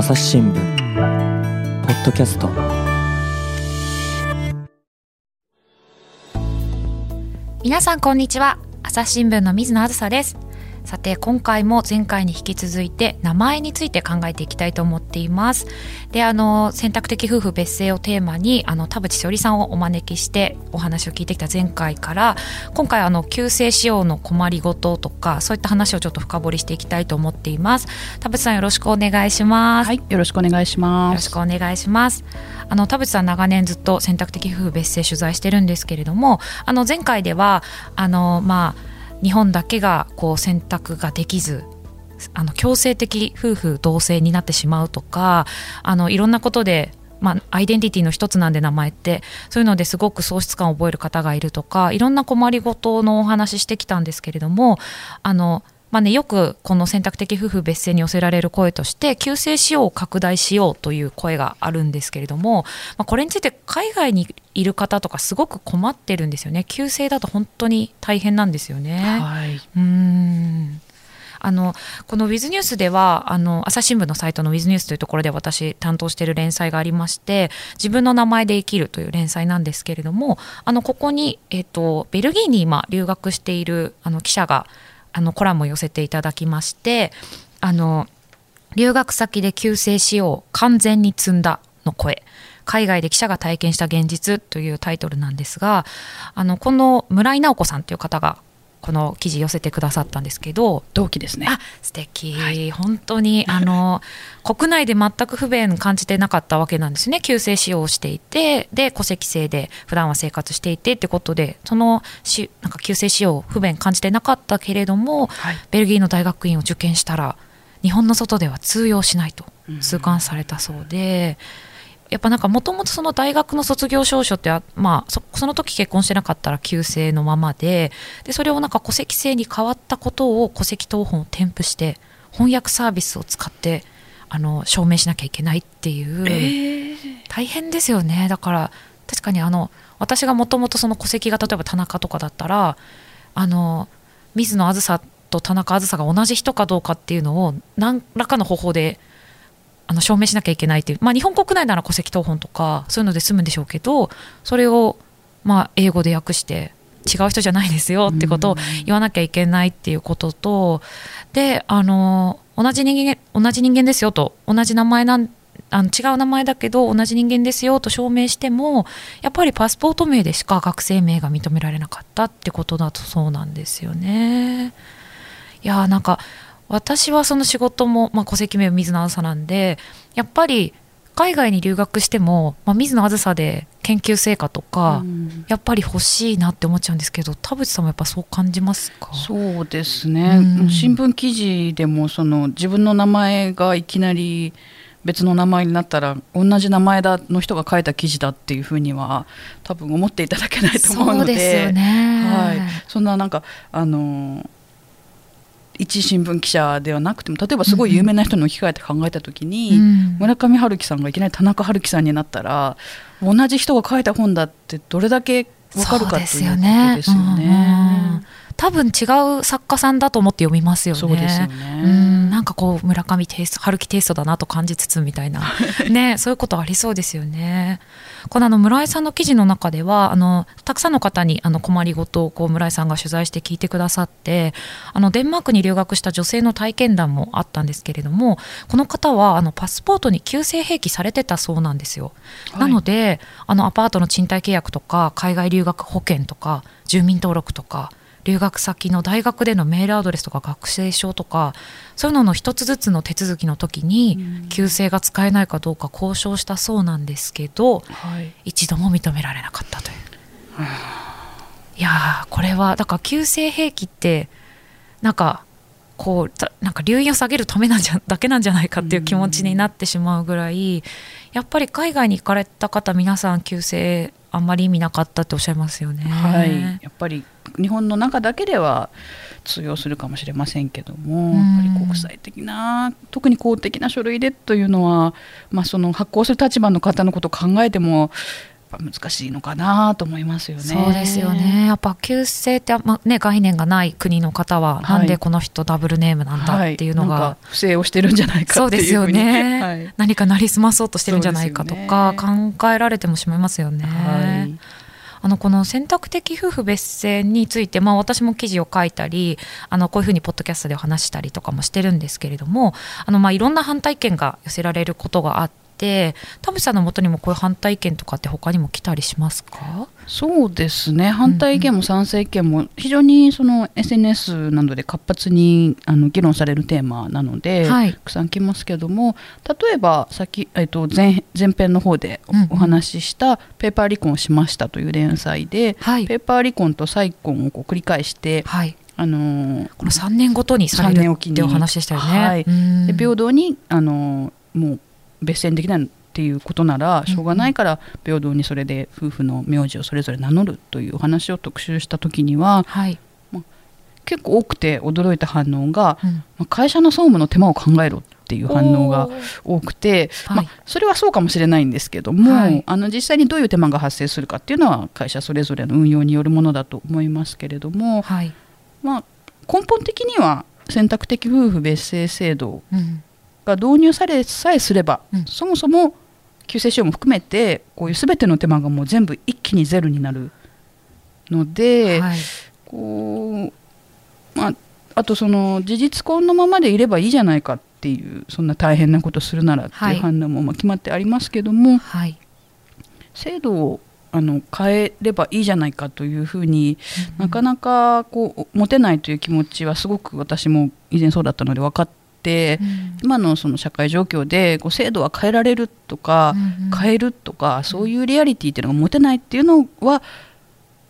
朝日新聞ポッドキャスト。皆さんこんにちは。朝日新聞の水野あずさです。さて今回も前回に引き続いて名前について考えていきたいと思っています。であの選択的夫婦別姓をテーマにあの田淵しおりさんをお招きしてお話を聞いてきた前回から今回あの旧姓使用の困りごととかそういった話をちょっと深掘りしていきたいと思っています。田淵さんよろしくお願いします。はいよろしくお願いします。よろしくお願いします。あの田淵さん長年ずっと選択的夫婦別姓取材してるんですけれどもあの前回ではあのまあ日本だけがこう選択ができずあの強制的夫婦同姓になってしまうとかあのいろんなことでまあ、アイデンティティの一つなんで名前ってそういうのですごく喪失感を覚える方がいるとかいろんな困りごとのお話ししてきたんですけれどもあのまあね、よくこの選択的夫婦別姓に寄せられる声として旧姓使用を拡大しようという声があるんですけれども、まあ、これについて海外にいる方とかすごく困ってるんですよね。旧姓だと本当に大変なんですよね。はい、うん。あのこのウィズニュースではあの朝日新聞のサイトのウィズニュースというところで私担当している連載がありまして自分の名前で生きるという連載なんですけれどもあのここに、えーとベルギーに今留学しているあの記者があのコラムを寄せていただきましてあの留学先で旧姓使用完全に積んだの声。海外で記者が体験した現実というタイトルなんですがあのこの村井直子さんという方がこの記事寄せてくださったんですけど同期ですね。あ素敵、はい、本当に あの国内で全く不便感じてなかったわけなんですね。旧姓使用をしていてで戸籍制で普段は生活していてってことでそのしなんか旧姓使用不便感じてなかったけれども、はい、ベルギーの大学院を受験したら日本の外では通用しないと痛感されたそうで。うんやっぱなんかもともとその大学の卒業証書ってまあそその時結婚してなかったら旧姓のままででそれをなんか戸籍制に変わったことを戸籍謄本を添付して翻訳サービスを使ってあの証明しなきゃいけないっていう、えー、大変ですよね。だから確かにあの私がもともとその戸籍が例えば田中とかだったらあの水野あずさと田中あずさが同じ人かどうかっていうのを何らかの方法であの証明しなきゃいけないっていう、まあ、日本国内なら戸籍謄本とかそういうので済むんでしょうけどそれをまあ英語で訳して違う人じゃないですよってことを言わなきゃいけないっていうことと、であの同じ人間同じ人間ですよと同じ名前なんあの違う名前だけど同じ人間ですよと証明してもやっぱりパスポート名でしか学生名が認められなかったってことだとそうなんですよね。いやなんか私はその仕事も、まあ、戸籍名水野あずさなんでやっぱり海外に留学しても、まあ、水野あずさで研究成果とか、うん、やっぱり欲しいなって思っちゃうんですけど田淵さんもやっぱそう感じますか？そうですね、うん、新聞記事でもその自分の名前がいきなり別の名前になったら同じ名前だの人が書いた記事だっていうふうには多分思っていただけないと思うので。そうですよね、はい、そんななんかあの一新聞記者ではなくても例えばすごい有名な人に置き換えて考えた時に、うん、村上春樹さんがいきなり田中春樹さんになったら同じ人が書いた本だってどれだけ分かるかっていうことですよね。多分違う作家さんだと思って読みますよね。そうですよね。うん、なんかこう村上テイスト、春樹テイストだなと感じつつみたいな ね、そういうことありそうですよね。このあの村井さんの記事の中ではあのたくさんの方にあの困りごとをこう村井さんが取材して聞いてくださってあのデンマークに留学した女性の体験談もあったんですけれどもこの方はあのパスポートに旧姓併記されてたそうなんですよ。はい、なのであのアパートの賃貸契約とか海外留学保険とか住民登録とか留学先の大学でのメールアドレスとか学生証とかそういうのの一つずつの手続きの時に旧姓が使えないかどうか交渉したそうなんですけど、はい、一度も認められなかったという。いやこれはだから旧姓兵器ってなんかこうなんか留飲を下げるためなんじゃだけなんじゃないかっていう気持ちになってしまうぐらいやっぱり海外に行かれた方皆さん旧姓あんまり意味なかったっておっしゃいますよね。はい、やっぱり日本の中だけでは通用するかもしれませんけども、やっぱり国際的な特に公的な書類でというのは、まあ、その発行する立場の方のことを考えてもぱ難しいのかなと思いますよね。そうですよね。やっぱ旧姓って、まね、概念がない国の方は、なんでこの人ダブルネームなんだっていうのが、はい、不正をしてるんじゃないかそうですよね、はい、何かなりすまそうとしてるんじゃないかとか、考えられてもしまいますよね。はいあのこの選択的夫婦別姓について、まあ、私も記事を書いたりあのこういうふうにポッドキャストで話したりとかもしてるんですけれどもあのまあいろんな反対意見が寄せられることがあってて田淵さんのもとにもこういう反対意見とかって他にも来たりしますか？そうですね。反対意見も賛成意見も非常にその SNS などで活発にあの議論されるテーマなので、はい、たくさん来ますけども例えば先、えっと前、前編の方でお話しした「ペーパー離婚しました」という連載で、はい、ペーパー離婚と再婚をこう繰り返して、はい。あのー、この3年ごとにされるってお話でしたよね。はい、で平等に、あのー、もう別姓にできないっていうことならしょうがないから平等にそれで夫婦の名字をそれぞれ名乗るというお話を特集した時には、はい。ま結構多くて驚いた反応が、うん、会社の総務の手間を考えろっていう反応が多くて、まそれはそうかもしれないんですけども、はい、あの実際にどういう手間が発生するかっていうのは会社それぞれの運用によるものだと思いますけれども、はい、まあ、根本的には選択的夫婦別姓制度が導入されさえすれば、うん、そもそも救世主も含めてこういう全ての手間がもう全部一気にゼロになるので、はい、こうまあ、あとその事実婚のままでいればいいじゃないかっていうそんな大変なことするならっていう判断もまあ決まってありますけども、はい、制度をあの変えればいいじゃないかというふうに、うん、なかなかこう持てないという気持ちはすごく私も以前そうだったので分かっ、うん、今のその社会状況でこう制度は変えられるとか、うんうん、変えるとかそういうリアリティっていうのが持てないっていうのは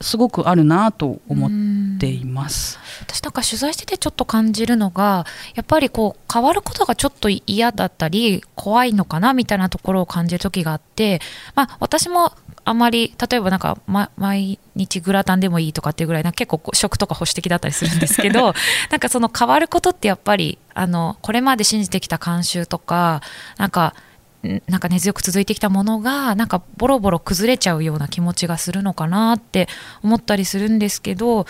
すごくあるなと思っています。私なんか取材しててちょっと感じるのがやっぱりこう変わることがちょっと嫌だったり怖いのかなみたいなところを感じる時があって、まあ、私もあまり例えばなんか、ま、毎日グラタンでもいいとかっていうぐらいな結構食とか保守的だったりするんですけど なんかその変わることってやっぱりあのこれまで信じてきた慣習とかなんかなんか根強く続いてきたものがなんかボロボロ崩れちゃうような気持ちがするのかなって思ったりするんですけど、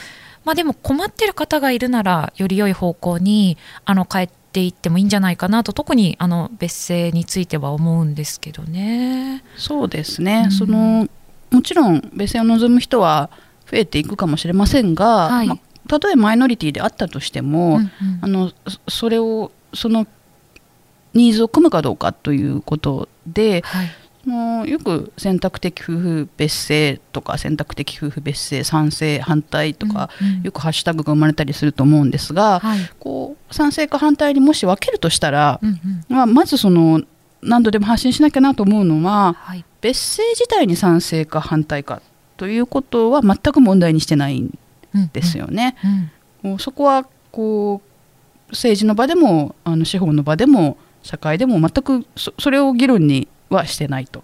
まあ、でも困ってる方がいるならより良い方向にあの帰っていってもいいんじゃないかなと特にあの別姓については思うんですけどね。そうですね、うん、そのもちろん別姓を望む人は増えていくかもしれませんが、はい。まあ、たとえマイノリティであったとしても、うんうん、あのそれをそのニーズを組むかどうかということで、はい、もうよく選択的夫婦別姓とか選択的夫婦別姓賛成反対とか、うんうん、よくハッシュタグが生まれたりすると思うんですが、はい、こう賛成か反対にもし分けるとしたら、うんうん、まあ、まずその何度でも発信しなきゃなと思うのは、はい、別姓自体に賛成か反対かということは全く問題にしてないんですよね。うんうん、そこはこう政治の場でもあの司法の場でも社会でも全くそれを議論にはしてないと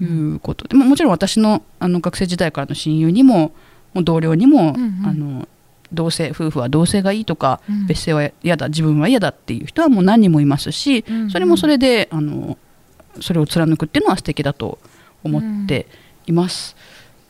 いうことで、うん。うん、もちろん私のあの学生時代からの親友にもも同僚にも、うんうん、あの同性夫婦は同性がいいとか、うん、別姓は嫌だ自分は嫌だっていう人はもう何人もいますし、うんうん、それもそれであのそれを貫くっていうのは素敵だと思っています。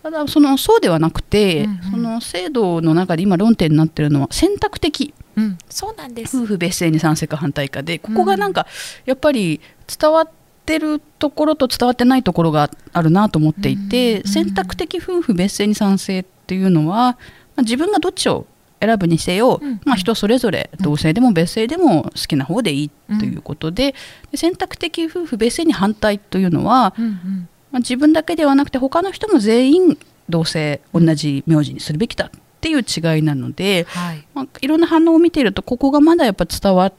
うん、ただそのそうではなくて、うんうん、その制度の中で今論点になってるのは選択的、うん、そうなんです。夫婦別姓に賛成か反対かでここがなんかやっぱり伝わってるところと伝わってないところがあるなと思っていて、選択的夫婦別姓に賛成っていうのは、まあ、自分がどっちを選ぶにせよ、うん、まあ、人それぞれ同性でも別姓でも好きな方でいいということでうん、選択的夫婦別姓に反対というのは、うんうん、まあ、自分だけではなくて他の人も全員同性同じ名字にするべきだっていう違いなので、はい。まあ、いろんな反応を見ているとここがまだやっぱ伝わ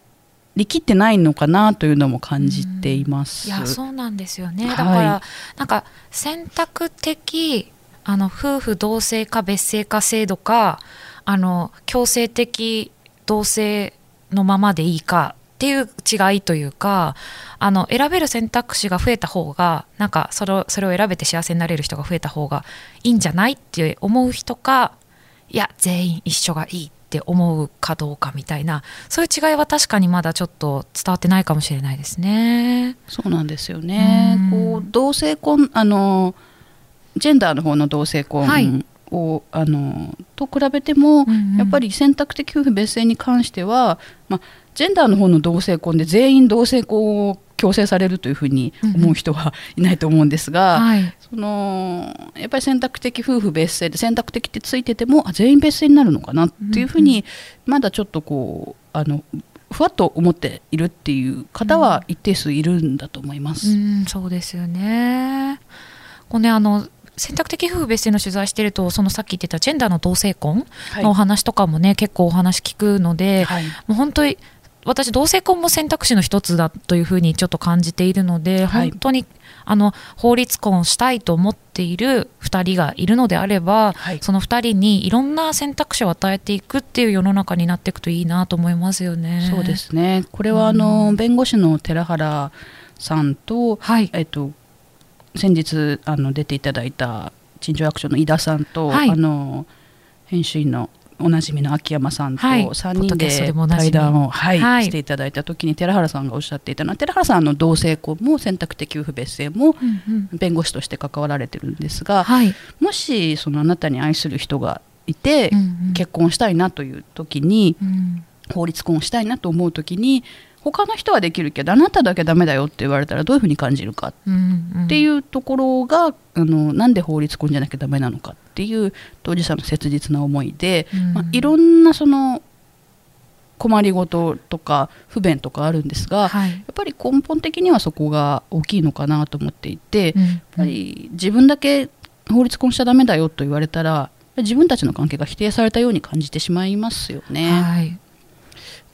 りきってないのかなというのも感じています。いやそうなんですよね、だから、はい、なんか選択的あの夫婦同姓か別姓か制度かあの強制的同性のままでいいかっていう違いというかあの選べる選択肢が増えた方がなんかそれをそれを選べて幸せになれる人が増えた方がいいんじゃないって思う人かいや全員一緒がいいって思うかどうかみたいなそういう違いは確かにまだちょっと伝わってないかもしれないですね。そうなんですよね。こう同性婚あのジェンダーの方の同性婚はいを、あのと比べても、うんうん。やっぱり選択的夫婦別姓に関しては、まあ、ジェンダーの方の同性婚で全員同性婚を強制されるというふうに思う人はいないと思うんですが、はい。そのやっぱり選択的夫婦別姓で選択的ってついててもあ全員別姓になるのかなっていうふうに、まだちょっとこうあのふわっと思っているっていう方は一定数いるんだと思います。うんそうですよね。こうねあの選択的夫婦別姓の取材してるとそのさっき言ってたジェンダーの同性婚はい。のお話とかもね、結構お話聞くので、はい。もう本当に私同性婚も選択肢の一つだというふうにちょっと感じているので、はい。本当にあの法律婚したいと思っている2人がいるのであれば、はい。その2人にいろんな選択肢を与えていくっていう世の中になっていくといいなと思いますよね。そうですね。これはあの、弁護士の寺原さんと、はい。えっと、先日あの出ていただいた陳情役所の井田さんと、はい。あの編集員のおなじみの秋山さんとはい。3人で対談を、はいはい。していただいた時に寺原さんがおっしゃっていたのは寺原さんの同性婚も選択的夫婦別姓もうんうん。弁護士として関わられてるんですが、はい。もしそのあなたに愛する人がいて、うんうん。結婚したいなという時にうん。法律婚をしたいなと思う時に他の人はできるけどあなただけダメだよって言われたらどういうふうに感じるかうんうん。っていうところが、あのなんで法律婚じゃなきゃダメなのかっていう当事者の切実な思いで、うん。まあ、いろんなその困りごととか不便とかあるんですが、はい。やっぱり根本的にはそこが大きいのかなと思っていて、うん。やっぱり自分だけ法律婚しちゃダメだよと言われたら自分たちの関係が否定されたように感じてしまいますよね。はい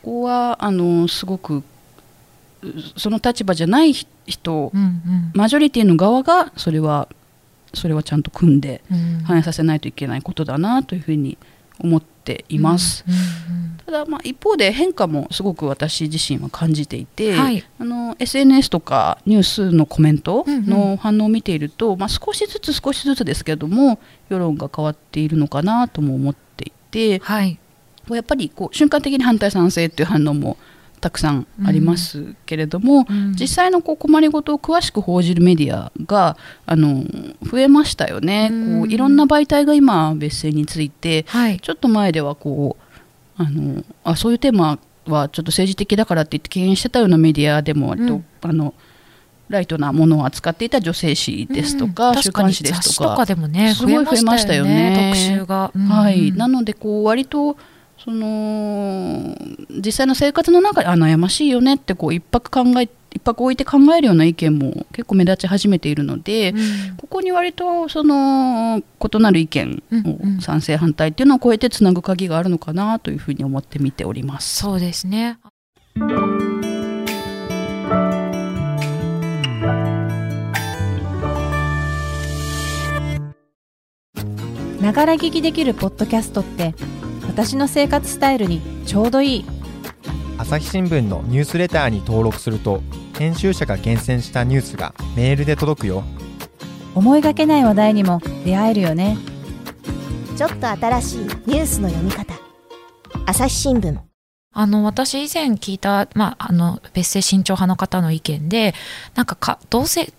ここはあのすごくうその立場じゃない人、うんうん。マジョリティの側がそれはそれはちゃんと組んでうん。反映させないといけないことだなというふうに思っています。うんうんただまあ一方で変化もすごく私自身は感じていて、はい。あの SNS とかニュースのコメントうんうん。の反応を見ていると、まあ、少しずつ少しずつですけれども世論が変わっているのかなとも思っていてはい。こうやっぱりこう瞬間的に反対賛成っていう反応もたくさんありますけれども、うん。実際のこう困りごとを詳しく報じるメディアがあの増えましたよね、うん。こういろんな媒体が今別姓についてはい。ちょっと前ではこうあのあそういうテーマはちょっと政治的だからって言って敬遠してたようなメディアでも割と、うん。あのライトなものを扱っていた女性誌ですとか、うん。週刊誌です確とかとかでもねすごい増えましたよね特集が、うん。はい、なのでこう割とその実際の生活の中であ悩ましいよねってこう一泊考え一泊置いて考えるような意見も結構目立ち始めているので、うん。ここに割とその異なる意見を賛成反対っていうのを超えてつなぐ鍵があるのかなというふうに思って見ております。そうですね。ながら聞きできるポッドキャストって私の生活スタイルにちょうどいい。朝日新聞のニュースレターに登録すると編集者が厳選したニュースがメールで届くよ。思いがけない話題にも出会えるよね。ちょっと新しいニュースの読み方。朝日新聞。あの私以前聞いた、まあ、あの別姓慎重派の方の意見でなんかか同性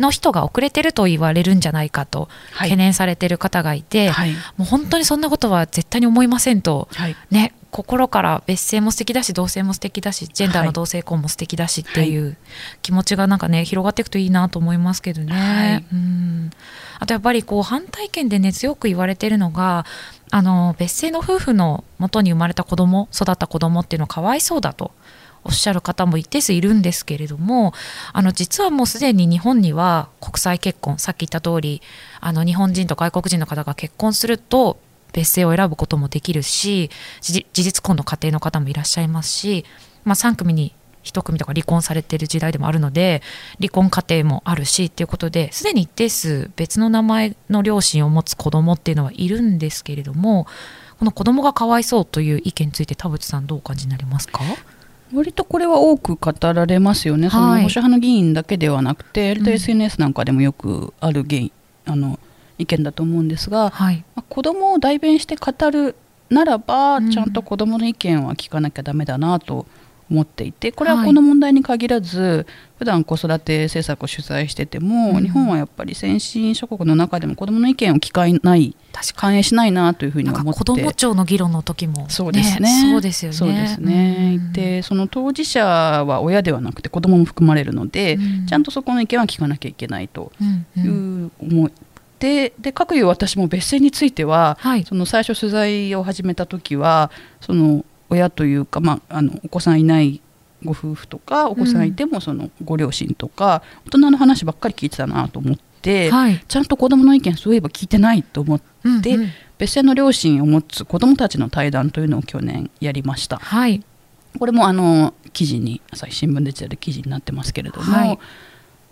の人が遅れてると言われるんじゃないかとはい。懸念されてる方がいて、はい。もう本当にそんなことは絶対に思いませんと。はい。ね、心から別姓も素敵だし同性も素敵だしジェンダーの同性婚も素敵だしっていう気持ちがなんかね広がっていくといいなと思いますけどね。はい。うん。あとやっぱりこう反対意見でね強く言われてるのがあの別姓の夫婦の元に生まれた子供育った子供っていうのはかわいそうだと。おっしゃる方も一定数いるんですけれどもあの実はもうすでに日本には国際結婚さっき言った通りあの日本人と外国人の方が結婚すると別姓を選ぶこともできるし事実婚の家庭の方もいらっしゃいますし、まあ、3組に1組とか離婚されている時代でもあるので離婚家庭もあるしっていうことですでに一定数別の名前の両親を持つ子供っていうのはいるんですけれどもこの子供がかわいそうという意見について田淵さんどうお感じになりますか？割とこれは多く語られますよね、その保はい守派の議員だけではなくて、割とうん SNS なんかでもよくある議員あの意見だと思うんですが、はい。まあ子供を代弁して語るならば、うん。ちゃんと子供の意見は聞かなきゃダメだなと思っていてこれはこの問題に限らず、普段子育て政策を取材してても、うん。日本はやっぱり先進諸国の中でも子どもの意見を聞かない確か反映しないなというふうに思って。子ども庁の議論の時も、そうですね。そうですよね。そうですね、うん。でその当事者は親ではなくて子どもも含まれるので、うん。ちゃんとそこの意見は聞かなきゃいけないとうんういん。う思いでで各有私も別姓についてははい。その最初取材を始めた時はその親というか、まあ、あのお子さんいないご夫婦とかお子さんいてもそのご両親とか、大人の話ばっかり聞いてたなと思って、はい。ちゃんと子どもの意見そういえば聞いてないと思ってでうんうん。別姓の両親を持つ子どもたちの対談というのを去年やりました。はい。これもあの記事に朝日新聞で出てる記事になってますけれども、はい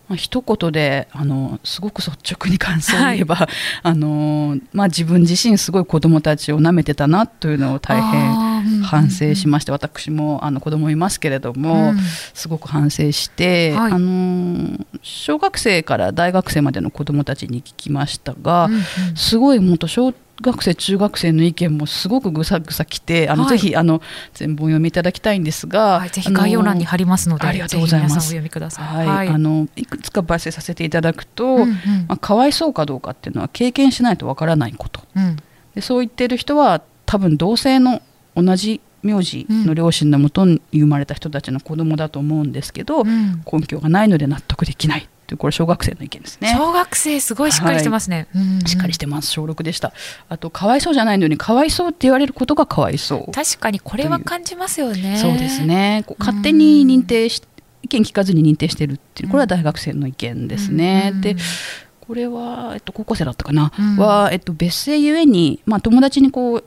まあ一言であのすごく率直に感想を言えば、あのまあ、自分自身すごい子どもたちを舐めてたなというのを大変反省しまして、私もあの子供いますけれども、うん。すごく反省して、はい。あの小学生から大学生までの子どもたちに聞きましたが、うんうん。すごいもっと小学生中学生の意見もすごくぐさぐさきてあの、はいぜひあの全文を読みいただきたいんですが、はい、ぜひ概要欄に貼りますので、ありがとうございます。ぜひ皆さんお読みください。はい。あのいくつか抜粋させていただくと、うんうん。まあ、かわいそうかどうかっていうのは経験しないとわからないこと。うん。でそう言ってる人は多分同性の同じ名字の両親のもとに生まれた人たちの子供だと思うんですけど、うん。根拠がないので納得できないっていうこれ小学生の意見ですね。小学生すごいしっかりしてますね。うんうんしっかりしてます。小6でした。あとかわいそうじゃないのにかわいそうって言われることがかわいそう。確かにこれは感じますよね。そうです。ね。勝手に認定し意見聞かずに認定してるっていうこれは大学生の意見ですね、うんでこれは、えっと、高校生だったかな、うん。は、えっと、別姓ゆえに、まあ、友達にこう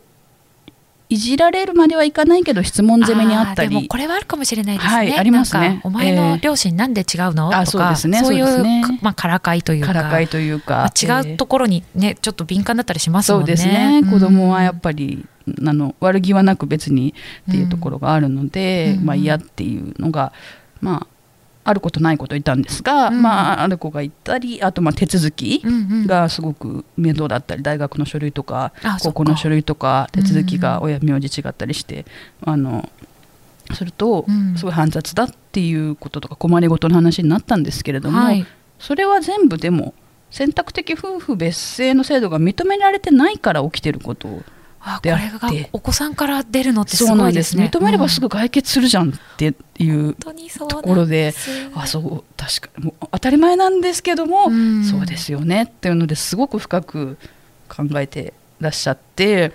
いじられるまではいかないけど質問攻めにあったり。これはあるかもしれないですね。はいありますね。お前の両親なんで違うの、あとか。そうですねそういうね。かまあからかいというか。からかいというまか、あ違うところにね、ちょっと敏感だったりしますもんね。そうですね、子供はやっぱぱりあの悪気はなく別にっていうところがあるので、うん。まあ、嫌っていうのが、まあ、あることないこと言ったんですが、うん。まあ、ある子がいたりあとまあ手続きがすごく面倒だったり大学の書類とかあ高校の書類とか手続きがうん親名字違ったりして、あのするとうん。すごい煩雑だっていうこととか困りごとの話になったんですけれども、はい、それは全部でも選択的夫婦別姓の制度が認められてないから起きてることあこれがお子さんから出るのってすごいですす。ね。認めればすぐうん解決するじゃんっていうところで、あそう確かにもう当たり前なんですけども、うん。そうですよねっていうのですごく深く考えてらっしゃって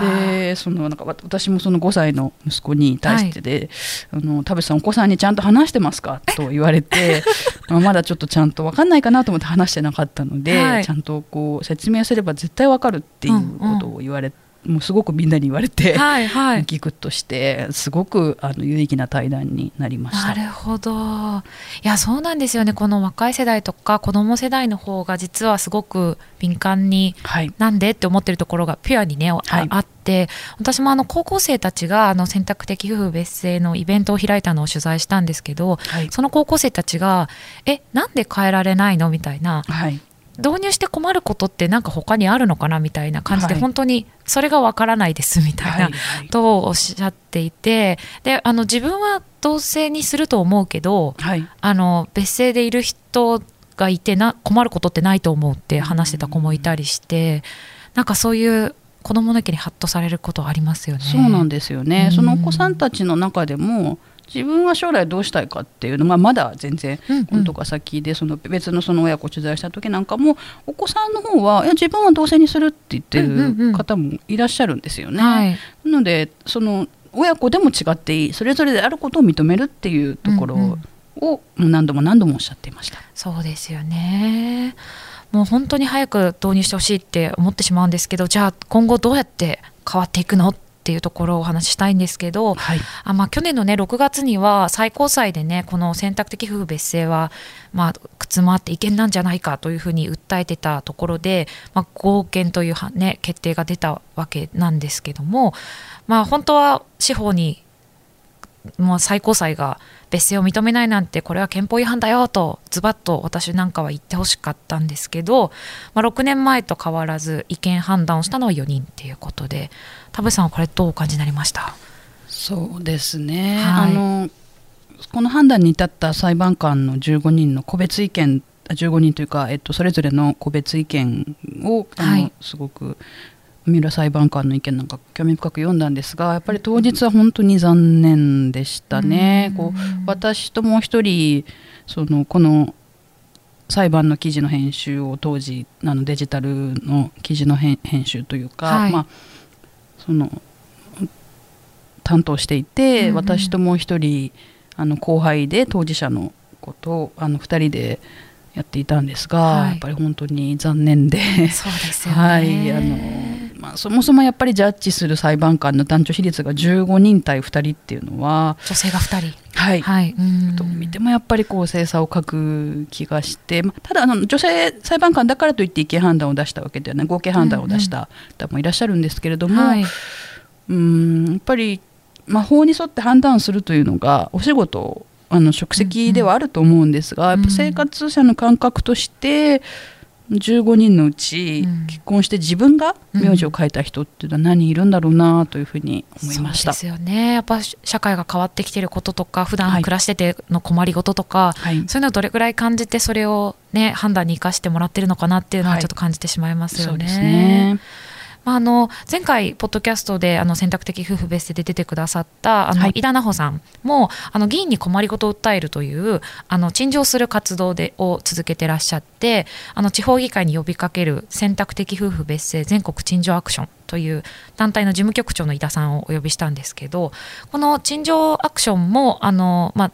でそのなんかわ私もその5歳の息子に対してで「あの田淵さんお子さんにちゃんと話してますか?」と言われて まだちょっとちゃんと分かんないかなと思って話してなかったので、はい。ちゃんとこう説明すれば絶対分かるっていうことを言われ、もうすごくみんなに言われて。はいはい。ギクッとしてすごくあの有意義な対談になりました。なるほどいやそうなんですよねこの若い世代とか子供世代の方が実はすごく敏感にはい、なんでって思ってるところがピュアにね、あはいあって私もあの高校生たちがあの選択的夫婦別姓のイベントを開いたのを取材したんですけどはい、その高校生たちが「えなんで変えられないの?」みたいなはい、導入して困ることってなんか他にあるのかなみたいな感じで、はい。本当にそれがわからないですみたいなとおっしゃっていてであの自分は同性にすると思うけどはい、あの別姓でいる人がいてな困ることってないと思うって話してた子もいたりしてなんかそういう子供の意見にハッとされることありますよね。そうなんですよね、うん。そのお子さんたちの中でも自分は将来どうしたいかっていうのがまだ全然うんうん今とか先でその別のその親子を取材した時なんかもお子さんの方はいや自分は同性にするって言ってる方もいらっしゃるんですよね。はいなのでその親子でも違っていいそれぞれであることを認めるっていうところを何度も何度もおっしゃっていました。そうですよね。もう本当に早く導入してほしいって思ってしまうんですけどじゃあ今後どうやって変わっていくのっていうところをお話ししたいんですけどはい、あまあ、去年のね6月には最高裁でねこの選択的夫婦別姓は、まあ、靴もあって違憲なんじゃないかというふうに訴えてたところで、まあ、合憲というは、ね、決定が出たわけなんですけども、まあ、本当は司法にもう最高裁が別姓を認めないなんてこれは憲法違反だよとズバッと私なんかは言ってほしかったんですけど、まあ、6年前と変わらず違憲判断をしたのは4人っていうことで田淵さんはこれどうお感じになりました？そうですね、はい。あのこの判断に至った裁判官の15人の個別意見あ15人というか、えっと、それぞれの個別意見をあの、はい。すごく三浦裁判官の意見なんか興味深く読んだんですがやっぱり当日は本当に残念でしたね。こう私ともう一人そのこの裁判の記事の編集を当時あのデジタルの記事の編編集というか、はいまあ、その担当していて、うんうん私ともう一人あの後輩で当事者のことをあの2人でやっていたんですが、はいやっぱり本当に残念で。そうですよね。はいあのまあ、そもそもやっぱりジャッジする裁判官の男女比率が15人対2人っていうのは、女性が2人。はいはい。うんどう見てもやっぱり公正さを欠く気がして、まあただあの女性裁判官だからといって違憲判断を出したわけではない合計判断を出した方もいらっしゃるんですけれども、はい。うんやっぱり、まあ、法に沿って判断するというのがお仕事あの職責ではあると思うんですが、うんうんやっぱ生活者の感覚として15人のうちうん結婚して自分が名字を変えた人っていうのは何人いるんだろうなというふうに思いました。そうですよね。やっぱ社会が変わってきてることとか、普はい段暮らしてての困りごととか、はいそういうのをどれぐらい感じてそれをね判断に生かしてもらってるのかなっていうのははいちょっと感じてしまいますよね。そうですね。まあ、あの前回、ポッドキャストであの選択的夫婦別姓で出てくださったあの、はい。井田奈穂さんもあの議員に困りごとを訴えるというあの陳情する活動でを続けてらっしゃってあの地方議会に呼びかける選択的夫婦別姓全国陳情アクションという団体の事務局長の井田さんをお呼びしたんですけどこの陳情アクションもあの、まあ、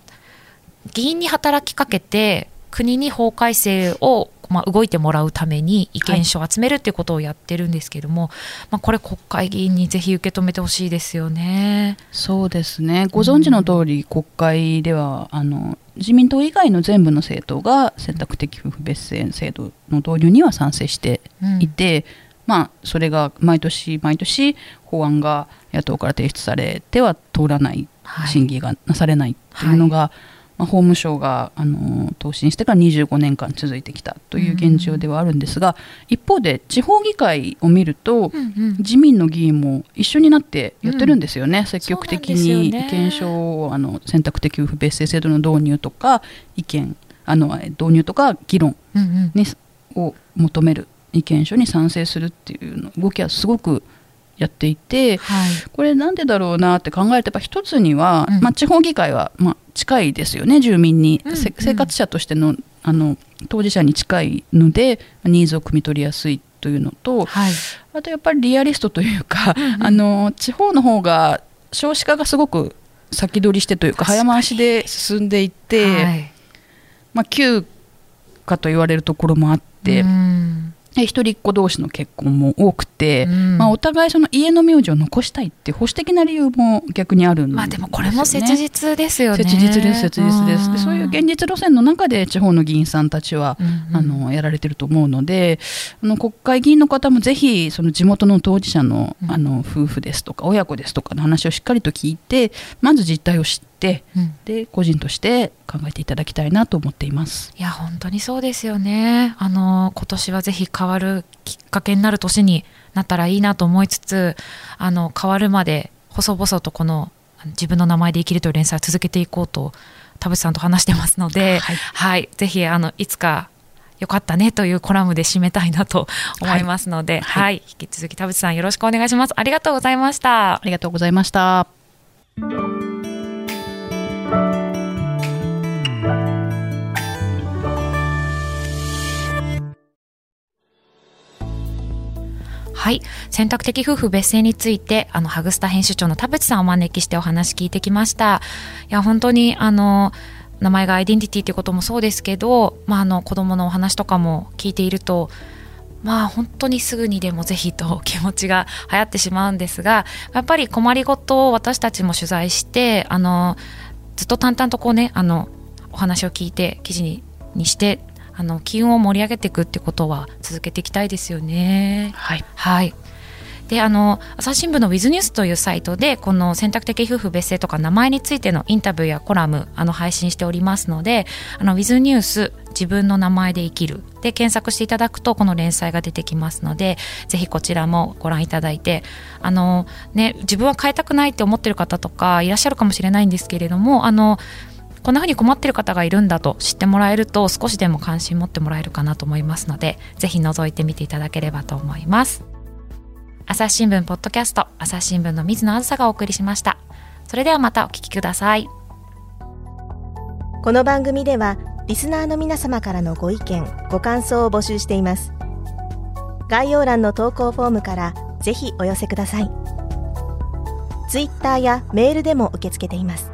議員に働きかけて国に法改正を、まあ、動いてもらうために意見書を集めるっていうことをやってるんですけども、まあ、これ国会議員にぜひ受け止めてほしいですよね。そうですね。ご存知の通り、国会ではあの自民党以外の全部の政党が選択的夫婦別姓制度の導入には賛成してうん。いて、まあ、それが毎年毎年法案が野党から提出されては通らないはい。審議がなされないっていうのが、まあ、法務省があの答申してから25年間続いてきたという現状ではあるんですが、一方で地方議会を見ると、うんうん。自民の議員も一緒になってやってるんですよね、積極的に意見書をあの選択的夫婦別姓制度の導入とか意見あのえ導入とか議論うんうん。にを求める意見書に賛成するっていうの動きはすごくやっていてはい。これなんでだろうなって考えるとやっぱ一つには、うん。まあ、地方議会は、まあ、近いですよね住民に、うんうん。せ生活者としてのあの当事者に近いのでニーズを汲み取りやすいというのとはい。あとやっぱりリアリストというか、うんうん。あの地方の方が少子化がすごく先取りしてというか早回しで進んでいって、はい。まあ、休暇と言われるところもあって、うん。で一人っ子同士の結婚も多くて、うん。まあ、お互いその家の名字を残したいって保守的な理由も逆にあるんでね。まあでもこれも切実ですよね。切実です切実です。でそういう現実、実路線の中で地方の議員さんたちは、うんうん。あのやられてると思うのであの国会議員の方もぜひその地元の当事者のうん。あの夫婦ですとか親子ですとかの話をしっかりと聞いてまず実態を知ってうんで個人として考えていただきたいなと思っています。いや本当にそうですよね。あの今年はぜひ変わるきっかけになる年になったらいいなと思いつつ、あの変わるまで細々とこの自分の名前で生きるという連載を続けていこうと田淵さんと話してますので、はいはい、ぜひあのいつかよかったねというコラムで締めたいなと思いますので、はい、はい引き続き田淵さんよろしくお願いします。ありがとうございましたあ。りがとうございました。はい。選択的夫婦別姓についてあのハグスタ編集長の田淵さんをお招きしてお話聞いてきました。いや本当にあの名前がアイデンティティということもそうですけど、まあ、あの子供のお話とかも聞いているとまあ本当にすぐにでもぜひと 気持ちが流行ってしまうんですがやっぱり困りごとを私たちも取材してあのずっと淡々とこうねあのお話を聞いて記事にしてあの機運を盛り上げていくってことは続けていきたいですよね。はい、はい。であの朝日新聞のウィズニュースというサイトでこの選択的夫婦別姓とか名前についてのインタビューやコラムあの配信しておりますのであのウィズニュース自分の名前で生きるで検索していただくとこの連載が出てきますのでぜひこちらもご覧いただいてあの、ね、自分は変えたくないって思ってる方とかいらっしゃるかもしれないんですけれどもあのこんな風に困ってる方がいるんだと知ってもらえると少しでも関心持ってもらえるかなと思いますのでぜひ覗いてみていただければと思います。朝日新聞ポッドキャスト朝日新聞の水野あずさがお送りしました。それではまたお聞きください。この番組ではリスナーの皆様からのご意見ご感想を募集しています。概要欄の投稿フォームからぜひお寄せください。ツイッターやメールでも受け付けています。